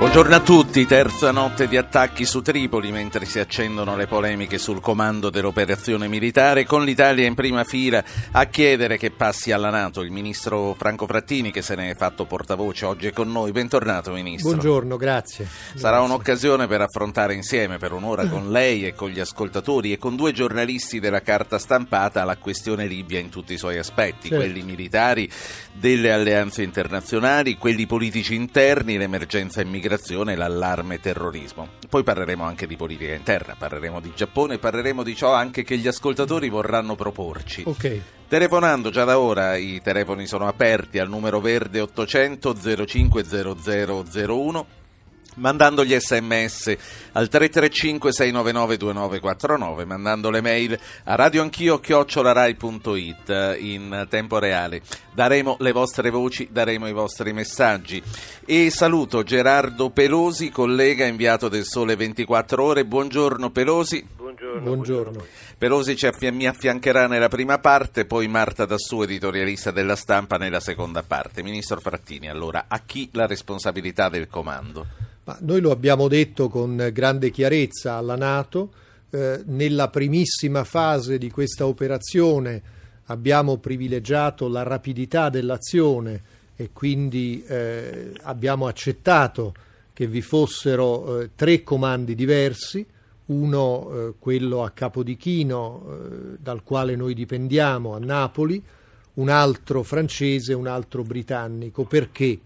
Buongiorno a tutti, terza notte di attacchi su Tripoli mentre si accendono le polemiche sul comando dell'operazione militare con l'Italia in prima fila a chiedere che passi alla Nato il ministro Franco Frattini che se ne è fatto portavoce oggi è con noi. Bentornato ministro. Buongiorno, grazie. Sarà grazie. un'occasione per affrontare insieme per un'ora con lei e con gli ascoltatori e con due giornalisti della carta stampata la questione Libia in tutti i suoi aspetti, certo. quelli militari, delle alleanze internazionali, quelli politici interni, l'emergenza immigrazione l'allarme terrorismo. Poi parleremo anche di politica interna, parleremo di Giappone, parleremo di ciò anche che gli ascoltatori vorranno proporci. Ok. Telefonando già da ora, i telefoni sono aperti al numero verde 800 05 0001 mandando gli sms al 335 699 2949 mandando le mail a radioanchio chiocciolarai.it in tempo reale. Daremo le vostre voci daremo i vostri messaggi. E saluto Gerardo Pelosi collega inviato del Sole 24 Ore. Buongiorno Pelosi buongiorno, buongiorno. Pelosi affi- mi affiancherà nella prima parte poi Marta Dassù editorialista della stampa nella seconda parte Ministro Frattini allora a chi la responsabilità del comando? Ma noi lo abbiamo detto con grande chiarezza alla Nato, eh, nella primissima fase di questa operazione abbiamo privilegiato la rapidità dell'azione e quindi eh, abbiamo accettato che vi fossero eh, tre comandi diversi, uno eh, quello a Capodichino eh, dal quale noi dipendiamo a Napoli, un altro francese un altro britannico. Perché?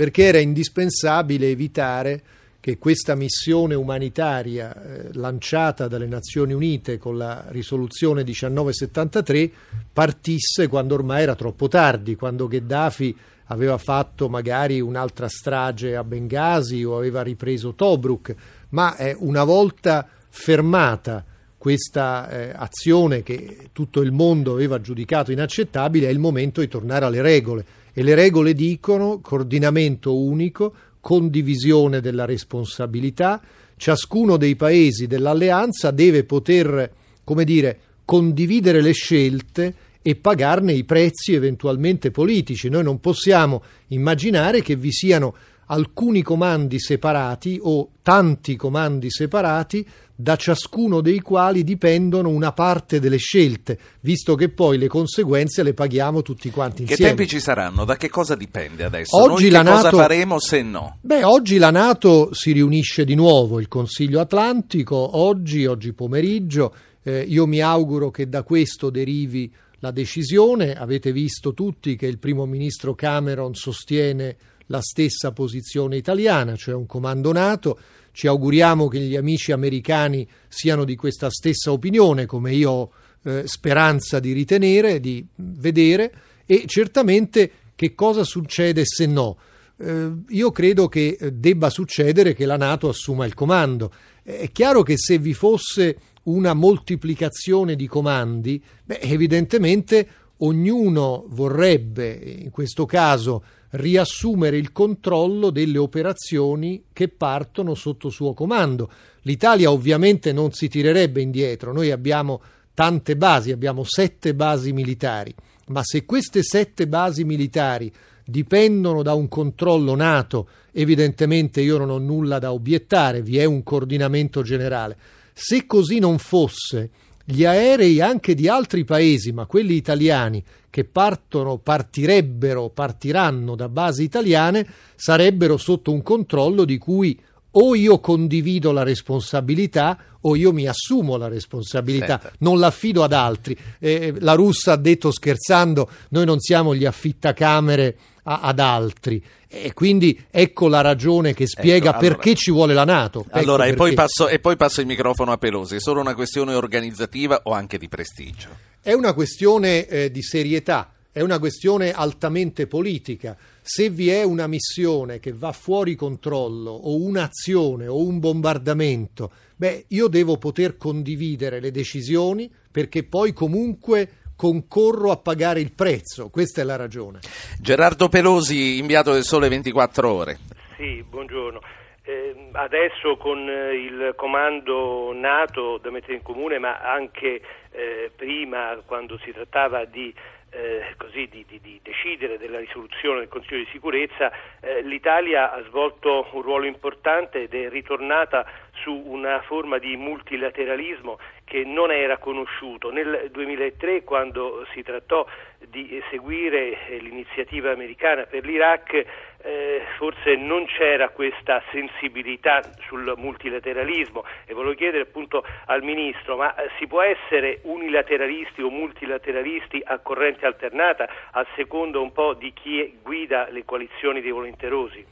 perché era indispensabile evitare che questa missione umanitaria eh, lanciata dalle Nazioni Unite con la risoluzione 1973 partisse quando ormai era troppo tardi, quando Gheddafi aveva fatto magari un'altra strage a Bengasi o aveva ripreso Tobruk, ma eh, una volta fermata questa eh, azione che tutto il mondo aveva giudicato inaccettabile, è il momento di tornare alle regole e le regole dicono coordinamento unico, condivisione della responsabilità, ciascuno dei paesi dell'alleanza deve poter, come dire, condividere le scelte e pagarne i prezzi eventualmente politici. Noi non possiamo immaginare che vi siano alcuni comandi separati o tanti comandi separati da ciascuno dei quali dipendono una parte delle scelte, visto che poi le conseguenze le paghiamo tutti quanti insieme. Che tempi ci saranno? Da che cosa dipende adesso? Oggi Noi la NATO... cosa faremo se no? Beh, oggi la Nato si riunisce di nuovo, il Consiglio Atlantico, oggi, oggi pomeriggio. Eh, io mi auguro che da questo derivi la decisione. Avete visto tutti che il primo ministro Cameron sostiene la stessa posizione italiana, cioè un comando NATO. Ci auguriamo che gli amici americani siano di questa stessa opinione, come io ho eh, speranza di ritenere, di vedere, e certamente che cosa succede se no. Eh, io credo che debba succedere che la Nato assuma il comando. È chiaro che se vi fosse una moltiplicazione di comandi, beh, evidentemente ognuno vorrebbe, in questo caso, riassumere il controllo delle operazioni che partono sotto suo comando. L'Italia ovviamente non si tirerebbe indietro, noi abbiamo tante basi, abbiamo sette basi militari, ma se queste sette basi militari dipendono da un controllo nato, evidentemente io non ho nulla da obiettare, vi è un coordinamento generale. Se così non fosse, gli aerei anche di altri paesi, ma quelli italiani, che partono, partirebbero, partiranno da basi italiane, sarebbero sotto un controllo di cui o io condivido la responsabilità o io mi assumo la responsabilità, Senta. non l'affido ad altri. Eh, la russa ha detto scherzando, noi non siamo gli affittacamere a, ad altri. E quindi ecco la ragione che spiega ecco, allora, perché ci vuole la Nato. Ecco allora, e poi, passo, e poi passo il microfono a Pelosi. È solo una questione organizzativa o anche di prestigio? È una questione eh, di serietà, è una questione altamente politica. Se vi è una missione che va fuori controllo o un'azione o un bombardamento, beh, io devo poter condividere le decisioni perché poi comunque concorro a pagare il prezzo, questa è la ragione. Gerardo Pelosi, inviato del Sole 24 Ore. Sì, buongiorno. Eh, adesso con eh, il comando NATO da mettere in comune, ma anche eh, prima quando si trattava di eh, così, di, di, di, decidere della risoluzione del Consiglio di sicurezza, eh, l'Italia ha svolto un ruolo importante ed è ritornata su una forma di multilateralismo che non era conosciuto. Nel 2003, quando si trattò di seguire l'iniziativa americana per l'Iraq, eh, forse non c'era questa sensibilità sul multilateralismo e volevo chiedere appunto al Ministro, ma eh, si può essere unilateralisti o multilateralisti a corrente alternata a secondo un po' di chi guida le coalizioni dei volenterosi?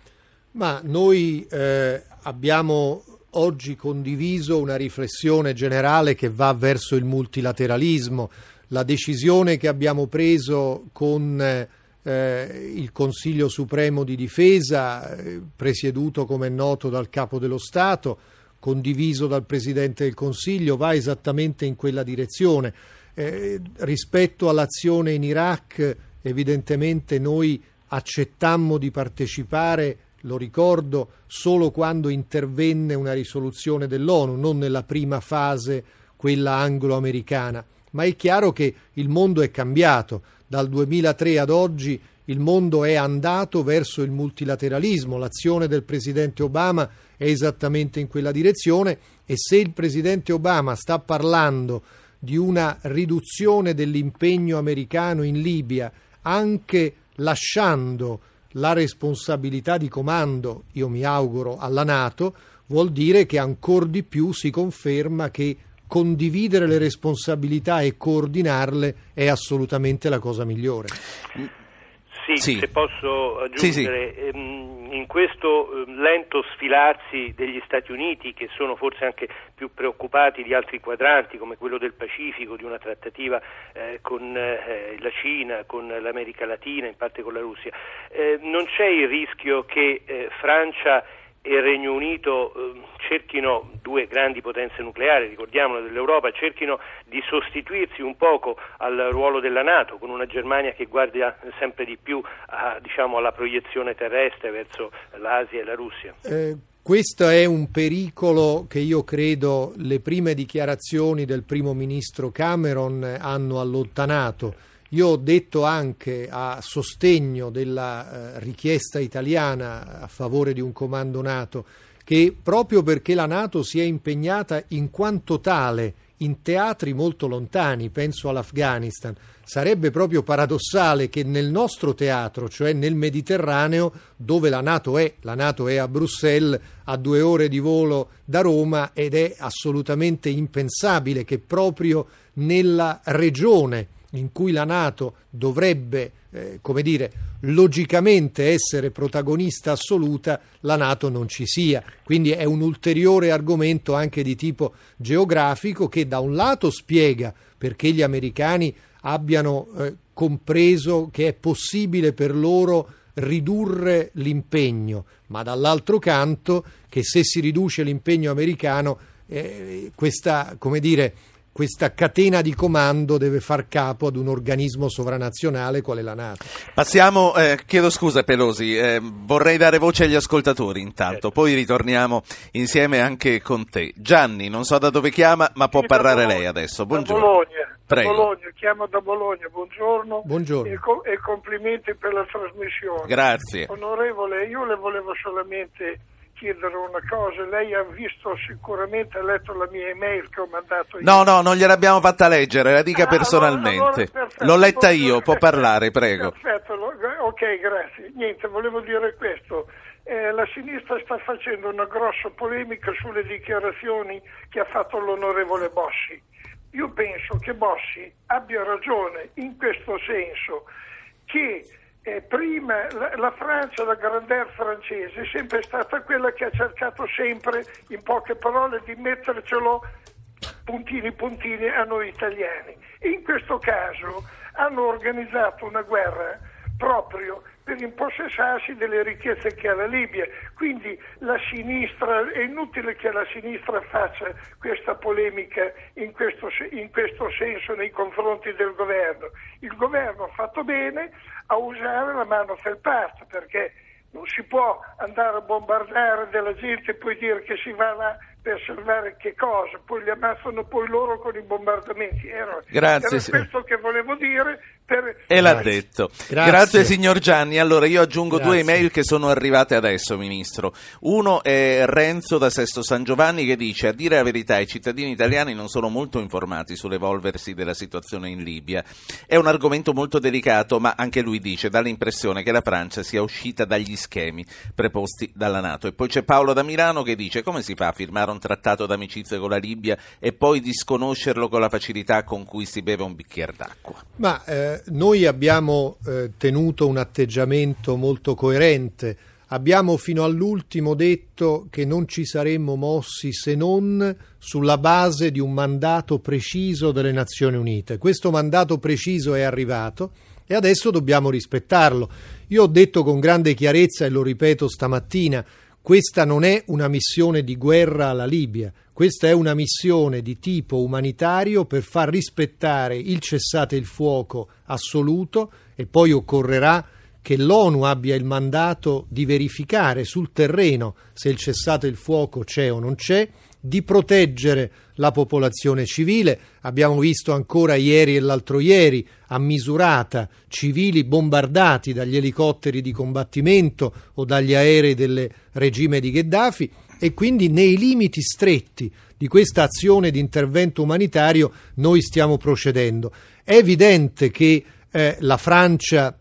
Ma noi eh, abbiamo oggi condiviso una riflessione generale che va verso il multilateralismo. La decisione che abbiamo preso con eh, il Consiglio Supremo di Difesa, eh, presieduto come è noto dal Capo dello Stato, condiviso dal Presidente del Consiglio, va esattamente in quella direzione. Eh, rispetto all'azione in Iraq, evidentemente noi accettammo di partecipare, lo ricordo, solo quando intervenne una risoluzione dell'ONU, non nella prima fase, quella anglo-americana. Ma è chiaro che il mondo è cambiato. Dal 2003 ad oggi il mondo è andato verso il multilateralismo, l'azione del presidente Obama è esattamente in quella direzione. E se il presidente Obama sta parlando di una riduzione dell'impegno americano in Libia, anche lasciando la responsabilità di comando, io mi auguro, alla Nato, vuol dire che ancora di più si conferma che condividere le responsabilità e coordinarle è assolutamente la cosa migliore. Sì, sì. se posso aggiungere, sì, sì. Ehm, in questo ehm, lento sfilarsi degli Stati Uniti, che sono forse anche più preoccupati di altri quadranti, come quello del Pacifico, di una trattativa eh, con eh, la Cina, con l'America Latina, in parte con la Russia, eh, non c'è il rischio che Francia e il Regno Unito eh, cerchino, due grandi potenze nucleari, ricordiamolo, dell'Europa, cerchino di sostituirsi un poco al ruolo della Nato, con una Germania che guarda sempre di più a, diciamo, alla proiezione terrestre verso l'Asia e la Russia. Eh, questo è un pericolo che io credo le prime dichiarazioni del primo ministro Cameron hanno allontanato io ho detto anche a sostegno della eh, richiesta italiana a favore di un comando NATO che proprio perché la Nato si è impegnata in quanto tale in teatri molto lontani, penso all'Afghanistan, sarebbe proprio paradossale che nel nostro teatro, cioè nel Mediterraneo, dove la Nato è, la Nato è a Bruxelles, a due ore di volo da Roma ed è assolutamente impensabile che proprio nella regione in cui la Nato dovrebbe, eh, come dire, logicamente essere protagonista assoluta, la Nato non ci sia. Quindi è un ulteriore argomento anche di tipo geografico che da un lato spiega perché gli americani abbiano eh, compreso che è possibile per loro ridurre l'impegno, ma dall'altro canto che se si riduce l'impegno americano eh, questa, come dire, questa catena di comando deve far capo ad un organismo sovranazionale quale la Nato. Passiamo, eh, chiedo scusa Pelosi, eh, vorrei dare voce agli ascoltatori intanto, certo. poi ritorniamo insieme anche con te. Gianni, non so da dove chiama, ma può sì, parlare lei adesso. Buongiorno. Da Bologna, Prego. Da Bologna, chiamo da Bologna, buongiorno. Buongiorno. E, co- e complimenti per la trasmissione. Grazie. Onorevole, io le volevo solamente chiedere una cosa, lei ha visto sicuramente, ha letto la mia email che ho mandato io. No, no, non gliel'abbiamo fatta leggere, la dica ah, personalmente. Allora, allora, L'ho letta io, può parlare, prego. Perfetto, ok, grazie. Niente, volevo dire questo. Eh, la sinistra sta facendo una grossa polemica sulle dichiarazioni che ha fatto l'onorevole Bossi. Io penso che Bossi abbia ragione in questo senso che eh, prima la, la, Francia, la grandeur francese, è sempre stata quella che ha cercato sempre, in poche parole, di mettercelo puntini puntini a noi italiani. In questo caso hanno organizzato una guerra proprio per impossessarsi delle ricchezze che ha la Libia. Quindi la sinistra, è inutile che la sinistra faccia questa polemica in questo, in questo senso nei confronti del governo. Il governo ha fatto bene a usare la mano felpata perché non si può andare a bombardare della gente e poi dire che si va là per salvare che cosa, poi li ammazzano poi loro con i bombardamenti. Era, Grazie, era questo che volevo dire. Per... E l'ha detto. Grazie. Grazie. signor Gianni. Allora io aggiungo Grazie. due email che sono arrivate adesso, Ministro. Uno è Renzo da Sesto San Giovanni che dice a dire la verità i cittadini italiani non sono molto informati sull'evolversi della situazione in Libia. È un argomento molto delicato, ma anche lui dice dà l'impressione che la Francia sia uscita dagli schemi preposti dalla Nato. E poi c'è Paolo da Milano che dice come si fa a firmare un trattato d'amicizia con la Libia e poi disconoscerlo con la facilità con cui si beve un bicchiere d'acqua? Ma eh noi abbiamo eh, tenuto un atteggiamento molto coerente. Abbiamo fino all'ultimo detto che non ci saremmo mossi se non sulla base di un mandato preciso delle Nazioni Unite. Questo mandato preciso è arrivato e adesso dobbiamo rispettarlo. Io ho detto con grande chiarezza e lo ripeto stamattina, questa non è una missione di guerra alla Libia, questa è una missione di tipo umanitario per far rispettare il cessate il fuoco assoluto e poi occorrerà che l'ONU abbia il mandato di verificare sul terreno se il cessate il fuoco c'è o non c'è, di proteggere la popolazione civile. Abbiamo visto ancora ieri e l'altro ieri a misurata civili bombardati dagli elicotteri di combattimento o dagli aerei del regime di Gheddafi e quindi nei limiti stretti di questa azione di intervento umanitario noi stiamo procedendo. È evidente che eh, la Francia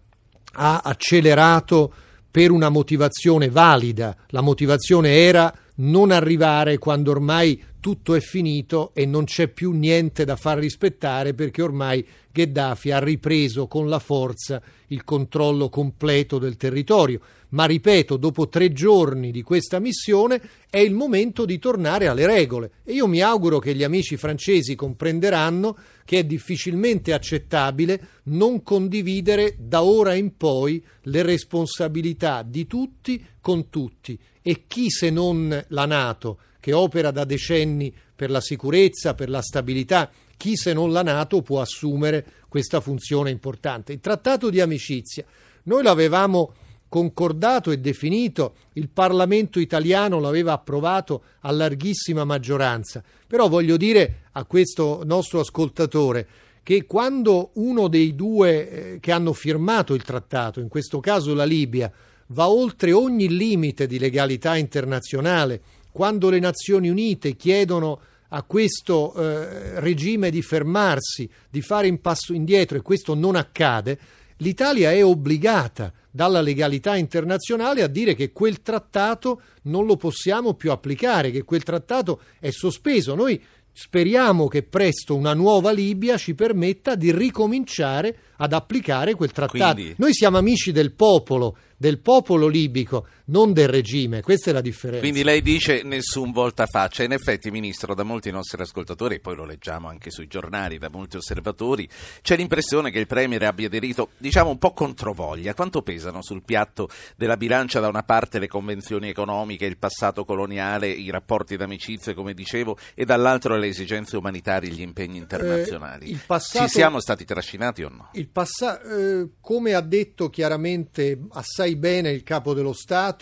ha accelerato per una motivazione valida. La motivazione era non arrivare quando ormai tutto è finito e non c'è più niente da far rispettare perché ormai Gheddafi ha ripreso con la forza il controllo completo del territorio. Ma ripeto, dopo tre giorni di questa missione è il momento di tornare alle regole e io mi auguro che gli amici francesi comprenderanno che è difficilmente accettabile non condividere da ora in poi le responsabilità di tutti con tutti e chi se non la Nato che opera da decenni per la sicurezza, per la stabilità, chi se non la Nato può assumere questa funzione importante. Il trattato di amicizia, noi l'avevamo concordato e definito, il Parlamento italiano l'aveva approvato a larghissima maggioranza, però voglio dire a questo nostro ascoltatore che quando uno dei due eh, che hanno firmato il trattato, in questo caso la Libia, va oltre ogni limite di legalità internazionale, quando le Nazioni Unite chiedono a questo eh, regime di fermarsi, di fare un passo indietro e questo non accade, l'Italia è obbligata dalla legalità internazionale a dire che quel trattato non lo possiamo più applicare, che quel trattato è sospeso. Noi speriamo che presto una nuova Libia ci permetta di ricominciare ad applicare quel trattato. Quindi... Noi siamo amici del popolo del popolo libico, non del regime. Questa è la differenza. Quindi lei dice nessun voltafaccia. In effetti, Ministro, da molti nostri ascoltatori, e poi lo leggiamo anche sui giornali, da molti osservatori, c'è l'impressione che il Premier abbia aderito, diciamo, un po' controvoglia. Quanto pesano sul piatto della bilancia da una parte le convenzioni economiche, il passato coloniale, i rapporti d'amicizia, come dicevo, e dall'altro le esigenze umanitarie gli impegni internazionali? Eh, passato... Ci siamo stati trascinati o no? Il passa... eh, come ha detto chiaramente assai sai bene il capo dello Stato,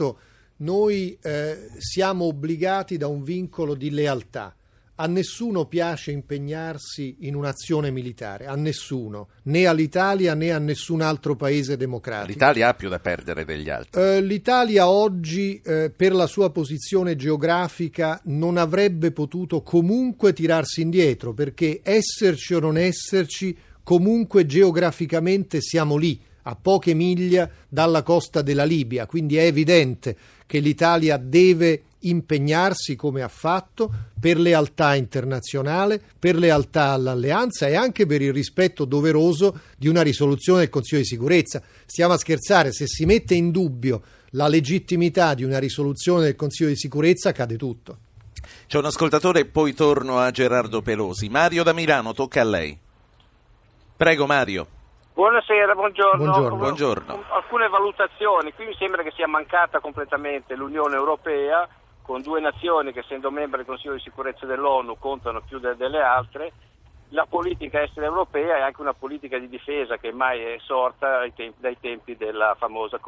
noi eh, siamo obbligati da un vincolo di lealtà. A nessuno piace impegnarsi in un'azione militare, a nessuno, né all'Italia né a nessun altro paese democratico. L'Italia ha più da perdere degli altri. Eh, L'Italia oggi, eh, per la sua posizione geografica, non avrebbe potuto comunque tirarsi indietro, perché esserci o non esserci, comunque geograficamente siamo lì a poche miglia dalla costa della Libia, quindi è evidente che l'Italia deve impegnarsi come ha fatto per lealtà internazionale, per lealtà all'alleanza e anche per il rispetto doveroso di una risoluzione del Consiglio di sicurezza. Stiamo a scherzare, se si mette in dubbio la legittimità di una risoluzione del Consiglio di sicurezza cade tutto. C'è un ascoltatore e poi torno a Gerardo Pelosi. Mario da Milano, tocca a lei. Prego Mario. Buonasera, buongiorno. Buongiorno. Buongiorno. Alcune valutazioni. Qui mi sembra che sia mancata completamente l'Unione Europea, con due nazioni che essendo membri del Consiglio di sicurezza dell'ONU contano più de- delle altre. La politica estera europea è anche una politica di difesa che mai è sorta ai tempi- dai tempi della famosa,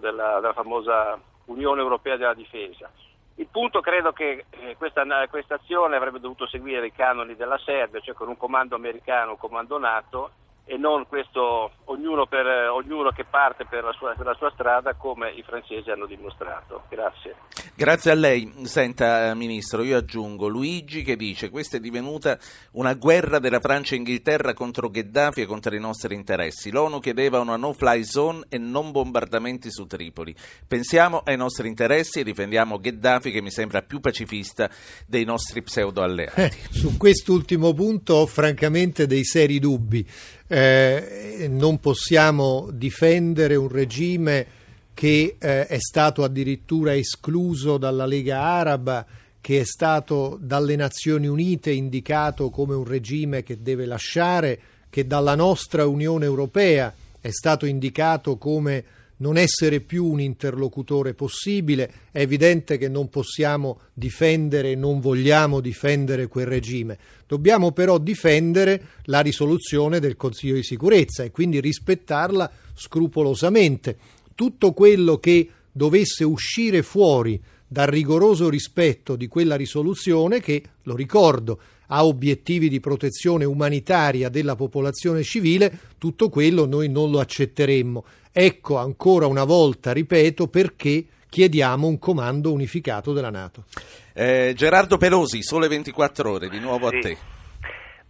della- della famosa Unione Europea della Difesa. Il punto credo che eh, questa, questa azione avrebbe dovuto seguire i canoni della Serbia, cioè con un comando americano, un comando NATO e non questo ognuno, per, ognuno che parte per la, sua, per la sua strada come i francesi hanno dimostrato. Grazie. Grazie a lei. Senta, eh, Ministro, io aggiungo Luigi che dice questa è divenuta una guerra della Francia e Inghilterra contro Gheddafi e contro i nostri interessi. L'ONU chiedeva una no-fly zone e non bombardamenti su Tripoli. Pensiamo ai nostri interessi e difendiamo Gheddafi che mi sembra più pacifista dei nostri pseudo-alleati. Eh, su quest'ultimo punto ho francamente dei seri dubbi. Eh, non possiamo difendere un regime che eh, è stato addirittura escluso dalla Lega Araba, che è stato dalle Nazioni Unite indicato come un regime che deve lasciare, che dalla nostra Unione Europea è stato indicato come non essere più un interlocutore possibile, è evidente che non possiamo difendere, non vogliamo difendere quel regime. Dobbiamo però difendere la risoluzione del Consiglio di sicurezza e quindi rispettarla scrupolosamente. Tutto quello che dovesse uscire fuori dal rigoroso rispetto di quella risoluzione che, lo ricordo, ha obiettivi di protezione umanitaria della popolazione civile, tutto quello noi non lo accetteremmo. Ecco ancora una volta, ripeto, perché chiediamo un comando unificato della Nato. Eh, Gerardo Pelosi, Sole 24 ore, di nuovo Sì. a te.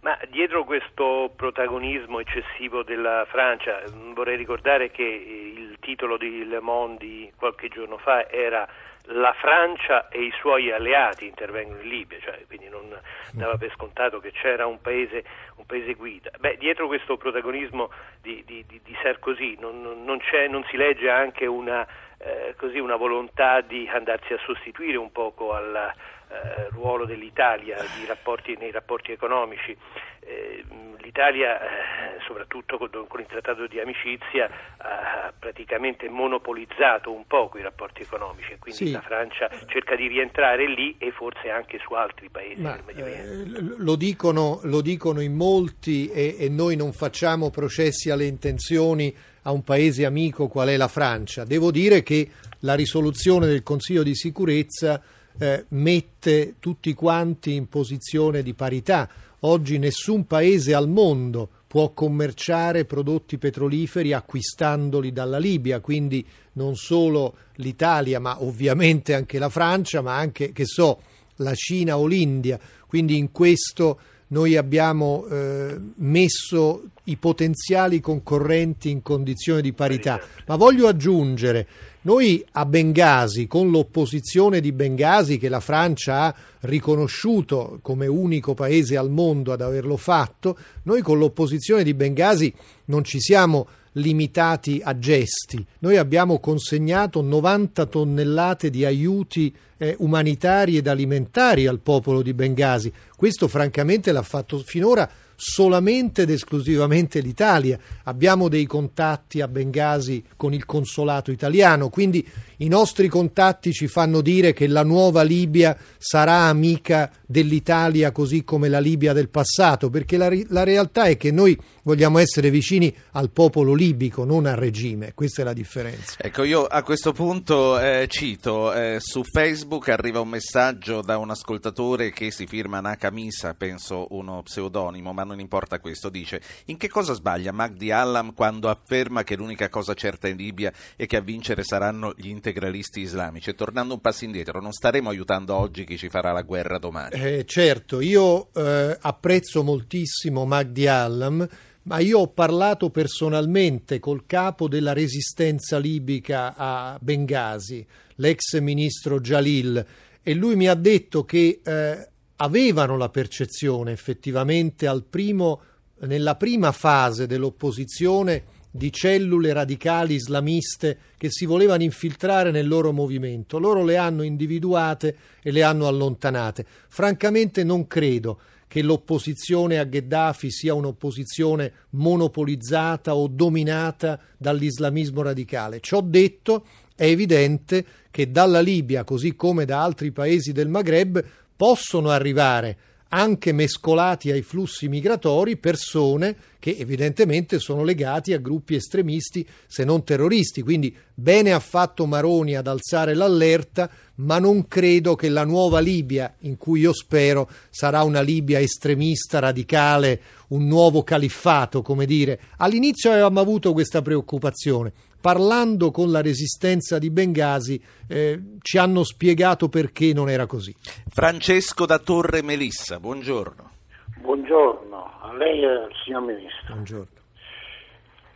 Ma dietro questo protagonismo eccessivo della Francia, mh, vorrei ricordare che eh, il titolo di Le Monde di qualche giorno fa era La Francia e i suoi alleati intervengono in Libia, cioè, quindi non dava per scontato che c'era un paese, un paese guida. Beh, dietro questo protagonismo di, di- di- Sarkozy non, non- non si legge anche una, eh, così, una volontà di andarsi a sostituire un poco al eh, ruolo dell'Italia rapporti- nei rapporti economici. Eh, L'Italia, eh, soprattutto con, il trattato di amicizia, ha praticamente monopolizzato un poco i rapporti economici e quindi Sì. la Francia cerca di rientrare lì e forse anche su altri paesi Ma, del Medio Oriente. eh, l- lo, dicono, lo dicono in molti e, e noi non facciamo processi alle intenzioni a un paese amico qual è la Francia. Devo dire che la risoluzione del Consiglio di sicurezza eh, mette tutti quanti in posizione di parità. Oggi nessun paese al mondo può commerciare prodotti petroliferi acquistandoli dalla Libia, quindi non solo l'Italia, ma ovviamente anche la Francia, ma anche, che so, la Cina o l'India. Quindi in questo noi abbiamo eh, messo i potenziali concorrenti in condizione di parità. Ma voglio aggiungere, noi a Bengasi, con l'opposizione di Bengasi che la Francia ha riconosciuto come unico paese al mondo ad averlo fatto, noi con l'opposizione di Bengasi non ci siamo limitati a gesti. Noi abbiamo consegnato 90 tonnellate di aiuti eh, umanitari ed alimentari al popolo di Bengasi. Questo francamente l'ha fatto finora solamente ed esclusivamente l'Italia. Abbiamo dei contatti a Bengasi con il consolato italiano, quindi i nostri contatti ci fanno dire che la nuova Libia sarà amica dell'Italia così come la Libia del passato, perché la, la realtà è che noi vogliamo essere vicini al popolo libico, non al regime. Questa è la differenza. Ecco, io a questo punto eh, cito, eh, su Facebook arriva un messaggio da un ascoltatore che si firma Nakamisa, penso uno pseudonimo, ma non importa questo, dice in che cosa sbaglia Magdi Allam quando afferma che l'unica cosa certa in Libia è che a vincere saranno gli integralisti islamici? E tornando un passo indietro, non staremo aiutando oggi chi ci farà la guerra domani. Eh, certo, io eh, apprezzo moltissimo Magdi Allam, ma io ho parlato personalmente col capo della resistenza libica a Bengasi, l'ex ministro Jalil, e lui mi ha detto che eh, avevano la percezione effettivamente primo, nella prima fase dell'opposizione di cellule radicali islamiste che si volevano infiltrare nel loro movimento. Loro le hanno individuate e le hanno allontanate. Francamente non credo che l'opposizione a Gheddafi sia un'opposizione monopolizzata o dominata dall'islamismo radicale. Ciò detto, è evidente che dalla Libia, così come da altri paesi del Maghreb, possono arrivare anche mescolati ai flussi migratori persone che evidentemente sono legati a gruppi estremisti se non terroristi. Quindi bene ha fatto Maroni ad alzare l'allerta, ma non credo che la nuova Libia, in cui io spero sarà una Libia estremista, radicale, un nuovo califfato, come dire. All'inizio avevamo avuto questa preoccupazione parlando con la resistenza di Bengasi, eh, ci hanno spiegato perché non era così. Francesco da Torre Melissa, buongiorno. Buongiorno, a lei e al signor Ministro. Buongiorno.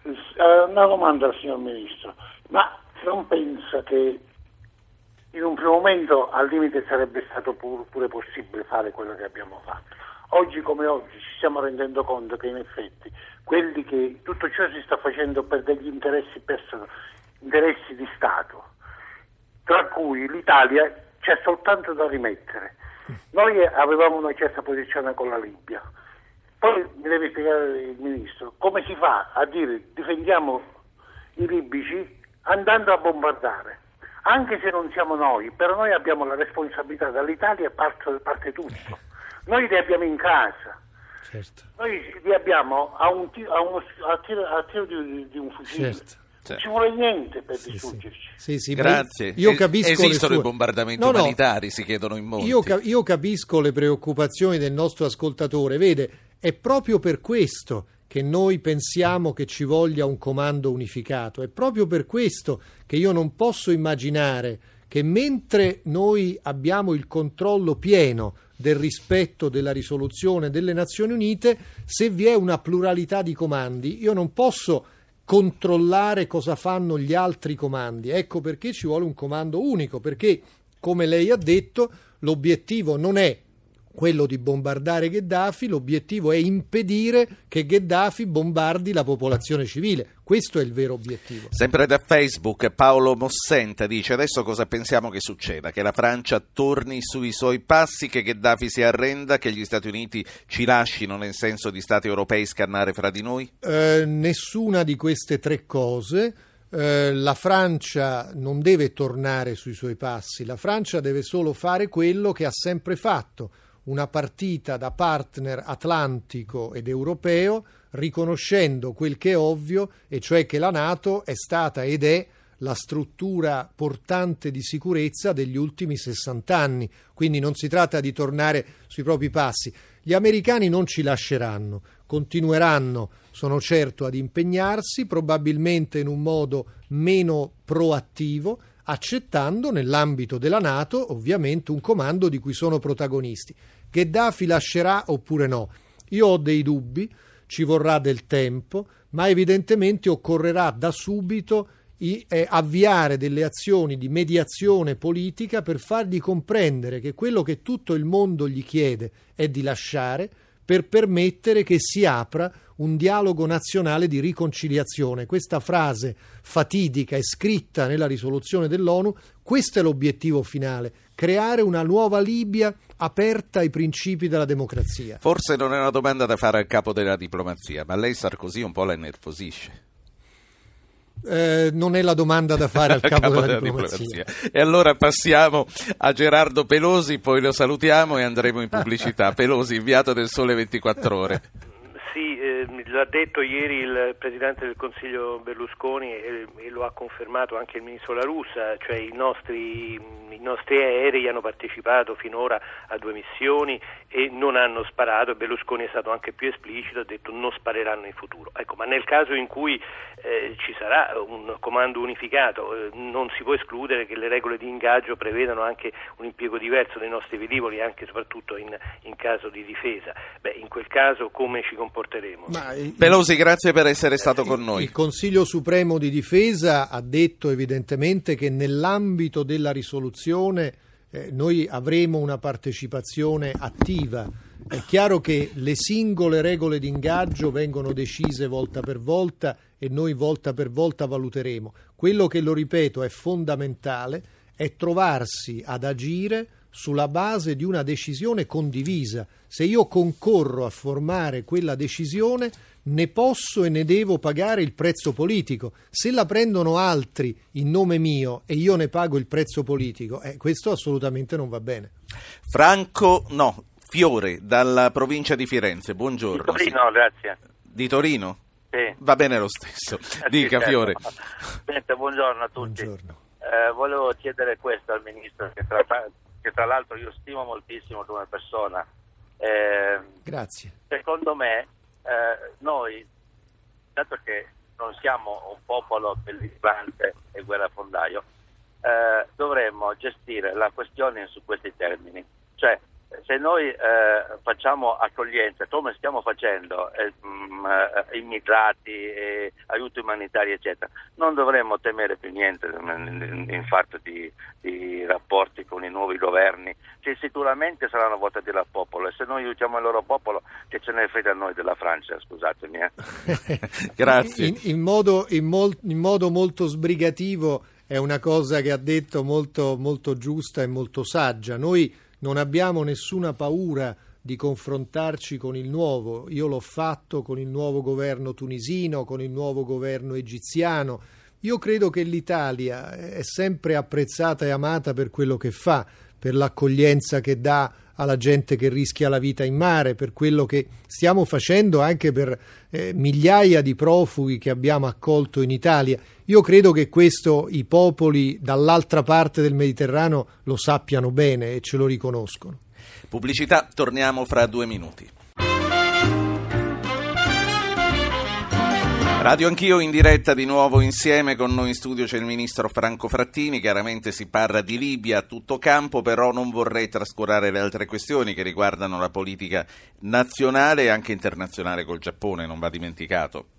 Eh, una domanda al signor Ministro, ma non pensa che in un primo momento al limite sarebbe stato pur, pure possibile fare quello che abbiamo fatto? Oggi come oggi ci stiamo rendendo conto che in effetti quelli che tutto ciò si sta facendo per degli interessi, person- interessi di Stato, tra cui l'Italia c'è soltanto da rimettere. Noi avevamo una certa posizione con la Libia, poi mi deve spiegare il Ministro come si fa a dire difendiamo i libici andando a bombardare. Anche se non siamo noi, però noi abbiamo la responsabilità dall'Italia parte, parte tutto. Noi li abbiamo in casa. Certo. Noi li abbiamo a, un tiro, a, uno, a tiro, a tiro di, di, un fucile. Certo. Non ci vuole niente per Sì, distruggerci. sì. Sì, sì, Grazie. Io capisco le Esistono sue- i bombardamenti No, no, umanitari, si chiedono in molti. Io, ca- io capisco le preoccupazioni del nostro ascoltatore, vede, è proprio per questo che noi pensiamo che ci voglia un comando unificato, è proprio per questo che io non posso immaginare che mentre noi abbiamo il controllo pieno del rispetto della risoluzione delle Nazioni Unite, se vi è una pluralità di comandi, io non posso controllare cosa fanno gli altri comandi. Ecco perché ci vuole un comando unico, perché, come lei ha detto, l'obiettivo non è quello di bombardare Gheddafi, l'obiettivo è impedire che Gheddafi bombardi la popolazione civile. Questo è il vero obiettivo. Sempre da Facebook Paolo Mossenta dice adesso cosa pensiamo che succeda? Che la Francia torni sui suoi passi, che Gheddafi si arrenda, che gli Stati Uniti ci lasciino nel senso di Stati europei scannare fra di noi? Eh, nessuna di queste tre cose. Eh, la Francia non deve tornare sui suoi passi, la Francia deve solo fare quello che ha sempre fatto, una partita da partner atlantico ed europeo, riconoscendo quel che è ovvio, e cioè che la Nato è stata ed è la struttura portante di sicurezza degli ultimi 60 anni. Quindi non si tratta di tornare sui propri passi. Gli americani non ci lasceranno, continueranno, sono certo, ad impegnarsi, probabilmente in un modo meno proattivo, accettando nell'ambito della Nato ovviamente un comando di cui sono protagonisti. Gheddafi lascerà oppure no? Io ho dei dubbi, ci vorrà del tempo, ma evidentemente occorrerà da subito eh, avviare delle azioni di mediazione politica per fargli comprendere che quello che tutto il mondo gli chiede è di lasciare per permettere che si apra un dialogo nazionale di riconciliazione. Questa frase fatidica è scritta nella risoluzione dell'ONU, questo è l'obiettivo finale, creare una nuova Libia aperta ai principi della democrazia. Forse non è una domanda da fare al capo della diplomazia, ma lei Sarkozy un po' la innervosisce. Eh, non è la domanda da fare al capo, della, diplomazia. E allora passiamo a Gerardo Pelosi, poi lo salutiamo e andremo in pubblicità. Pelosi, inviato del Sole 24 Ore. Sì, eh, l'ha detto ieri il Presidente del Consiglio Berlusconi e, e lo ha confermato anche il Ministro La Russa, cioè i nostri, i nostri aerei hanno partecipato finora a due missioni e non hanno sparato Berlusconi è stato anche più esplicito, ha detto non spareranno in futuro. Ecco, ma nel caso in cui eh, ci sarà un comando unificato eh, non si può escludere che le regole di ingaggio prevedano anche un impiego diverso dei nostri velivoli, anche e soprattutto in, in caso di difesa. Beh, in quel caso come ci comporteremo? Ma il- Pelosi, grazie per essere stato con noi. Il Consiglio Supremo di Difesa ha detto evidentemente che nell'ambito della risoluzione eh, noi avremo una partecipazione attiva. È chiaro che le singole regole di ingaggio vengono decise volta per volta e noi volta per volta valuteremo. Quello che, lo ripeto, è fondamentale è trovarsi ad agire sulla base di una decisione condivisa. Se io concorro a formare quella decisione, ne posso e ne devo pagare il prezzo politico. Se la prendono altri in nome mio e io ne pago il prezzo politico, eh, questo assolutamente non va bene. Franco, no, Fiore, dalla provincia di Firenze, buongiorno. Di Torino, grazie. Di Torino? Sì. Va bene lo stesso. Dica, Sì, Fiore. certo. Senta, buongiorno a tutti. Buongiorno. Eh, volevo chiedere questo al Ministro, che tra, che tra l'altro io stimo moltissimo come persona. Eh, Grazie. secondo me, eh, noi, dato che non siamo un popolo bellissante e guerrafondaio, eh, dovremmo gestire la questione su questi termini. Cioè, se noi eh, facciamo accoglienza, come stiamo facendo, eh, mh, eh, immigrati, eh, aiuti umanitari, eccetera, non dovremmo temere più niente in, in fatto di, di rapporti con i nuovi governi, che sicuramente saranno votati dal popolo e se noi aiutiamo il loro popolo, che ce ne frega a noi della Francia, scusatemi. eh. Grazie. In, in modo, in mol- in modo molto sbrigativo è una cosa che ha detto molto, molto giusta e molto saggia. Noi non abbiamo nessuna paura di confrontarci con il nuovo. Io l'ho fatto con il nuovo governo tunisino, con il nuovo governo egiziano. Io credo che l'Italia è sempre apprezzata e amata per quello che fa, per l'accoglienza che dà alla gente che rischia la vita in mare, per quello che stiamo facendo anche per eh, migliaia di profughi che abbiamo accolto in Italia. Io credo che questo i popoli dall'altra parte del Mediterraneo lo sappiano bene e ce lo riconoscono. Pubblicità, torniamo fra due minuti. Radio Anch'io in diretta di nuovo insieme con noi in studio c'è il ministro Franco Frattini, chiaramente si parla di Libia a tutto campo, però non vorrei trascurare le altre questioni che riguardano la politica nazionale e anche internazionale col Giappone, non va dimenticato.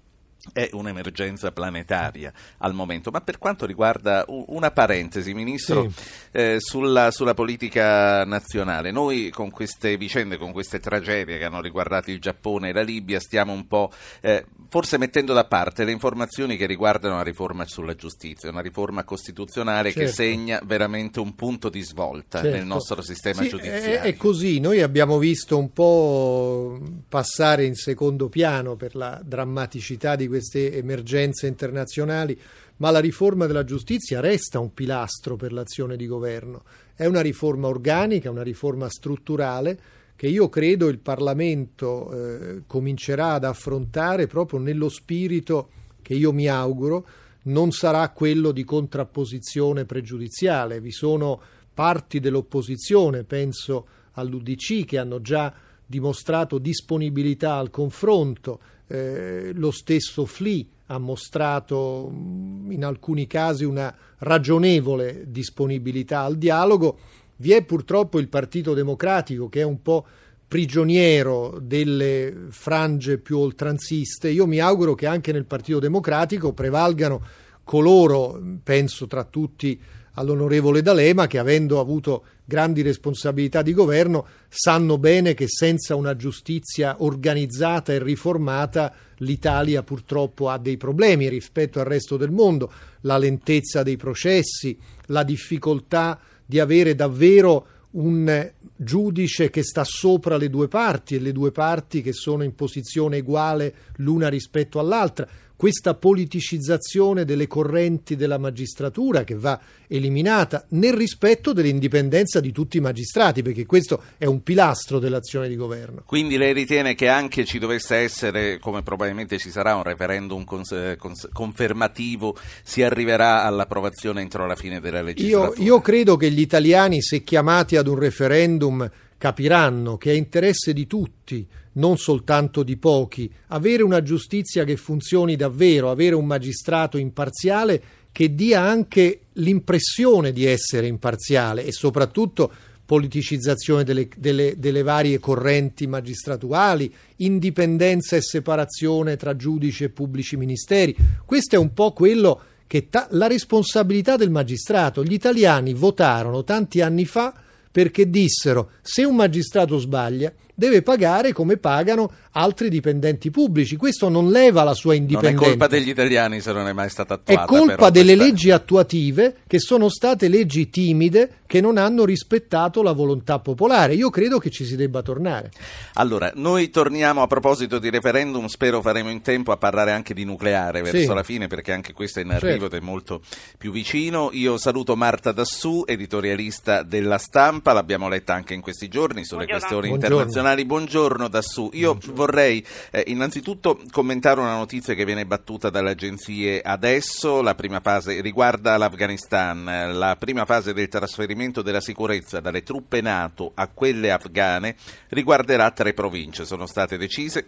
È un'emergenza planetaria al momento, ma per quanto riguarda una parentesi, Ministro, eh, sulla, sulla politica nazionale, noi con queste vicende, con queste tragedie che hanno riguardato il Giappone e la Libia, stiamo un po' eh, forse mettendo da parte le informazioni che riguardano la riforma sulla giustizia, una riforma costituzionale che Certo. segna veramente un punto di svolta Certo. nel nostro sistema Sì, giudiziario. È, è così, noi abbiamo visto un po' passare in secondo piano per la drammaticità di queste emergenze internazionali, ma la riforma della giustizia resta un pilastro per l'azione di governo. È una riforma organica, una riforma strutturale che io credo il Parlamento eh, comincerà ad affrontare proprio nello spirito che io mi auguro non sarà quello di contrapposizione pregiudiziale. Vi sono parti dell'opposizione, penso all'UDC, che hanno già dimostrato disponibilità al confronto, eh, lo stesso FLI ha mostrato mh, in alcuni casi una ragionevole disponibilità al dialogo. Vi è purtroppo il Partito Democratico che è un po' prigioniero delle frange più oltranziste. Io mi auguro che anche nel Partito Democratico prevalgano coloro, penso tra tutti all'onorevole D'Alema, che avendo avuto grandi responsabilità di governo sanno bene che senza una giustizia organizzata e riformata l'Italia purtroppo ha dei problemi rispetto al resto del mondo, la lentezza dei processi, la difficoltà di avere davvero un giudice che sta sopra le due parti e le due parti che sono in posizione uguale l'una rispetto all'altra. Questa politicizzazione delle correnti della magistratura che va eliminata nel rispetto dell'indipendenza di tutti i magistrati, perché questo è un pilastro dell'azione di governo. Quindi lei ritiene che anche ci dovesse essere, come probabilmente ci sarà, un referendum cons- cons- confermativo, si arriverà all'approvazione entro la fine della Io, legislatura? io credo che gli italiani, se chiamati ad un referendum, capiranno che è interesse di tutti, non soltanto di pochi, avere una giustizia che funzioni davvero, avere un magistrato imparziale che dia anche l'impressione di essere imparziale e soprattutto politicizzazione delle, delle- delle varie correnti magistratuali, indipendenza e separazione tra giudici e pubblici ministeri. Questo è un po' quello che ta- la responsabilità del magistrato. Gli italiani votarono tanti anni fa perché dissero se un magistrato sbaglia deve pagare come pagano altri dipendenti pubblici. Questo non leva la sua indipendenza. Non è colpa degli italiani se non è mai stata attuata. È colpa però, delle questa... leggi attuative che sono state leggi timide che non hanno rispettato la volontà popolare. Io credo che ci si debba tornare. Allora, noi torniamo a proposito di referendum, spero faremo in tempo a parlare anche di nucleare verso Sì. la fine perché anche questo è in arrivo Certo. ed è molto più vicino. Io saluto Marta Dassù, editorialista della stampa, l'abbiamo letta anche in questi giorni sulle Buongiorno. questioni Buongiorno. internazionali. Buongiorno Dassù. Io vorrei eh, innanzitutto commentare una notizia che viene battuta dalle agenzie adesso. La prima fase riguarda l'Afghanistan. La prima fase del trasferimento della sicurezza dalle truppe NATO a quelle afghane riguarderà tre province. Sono state decise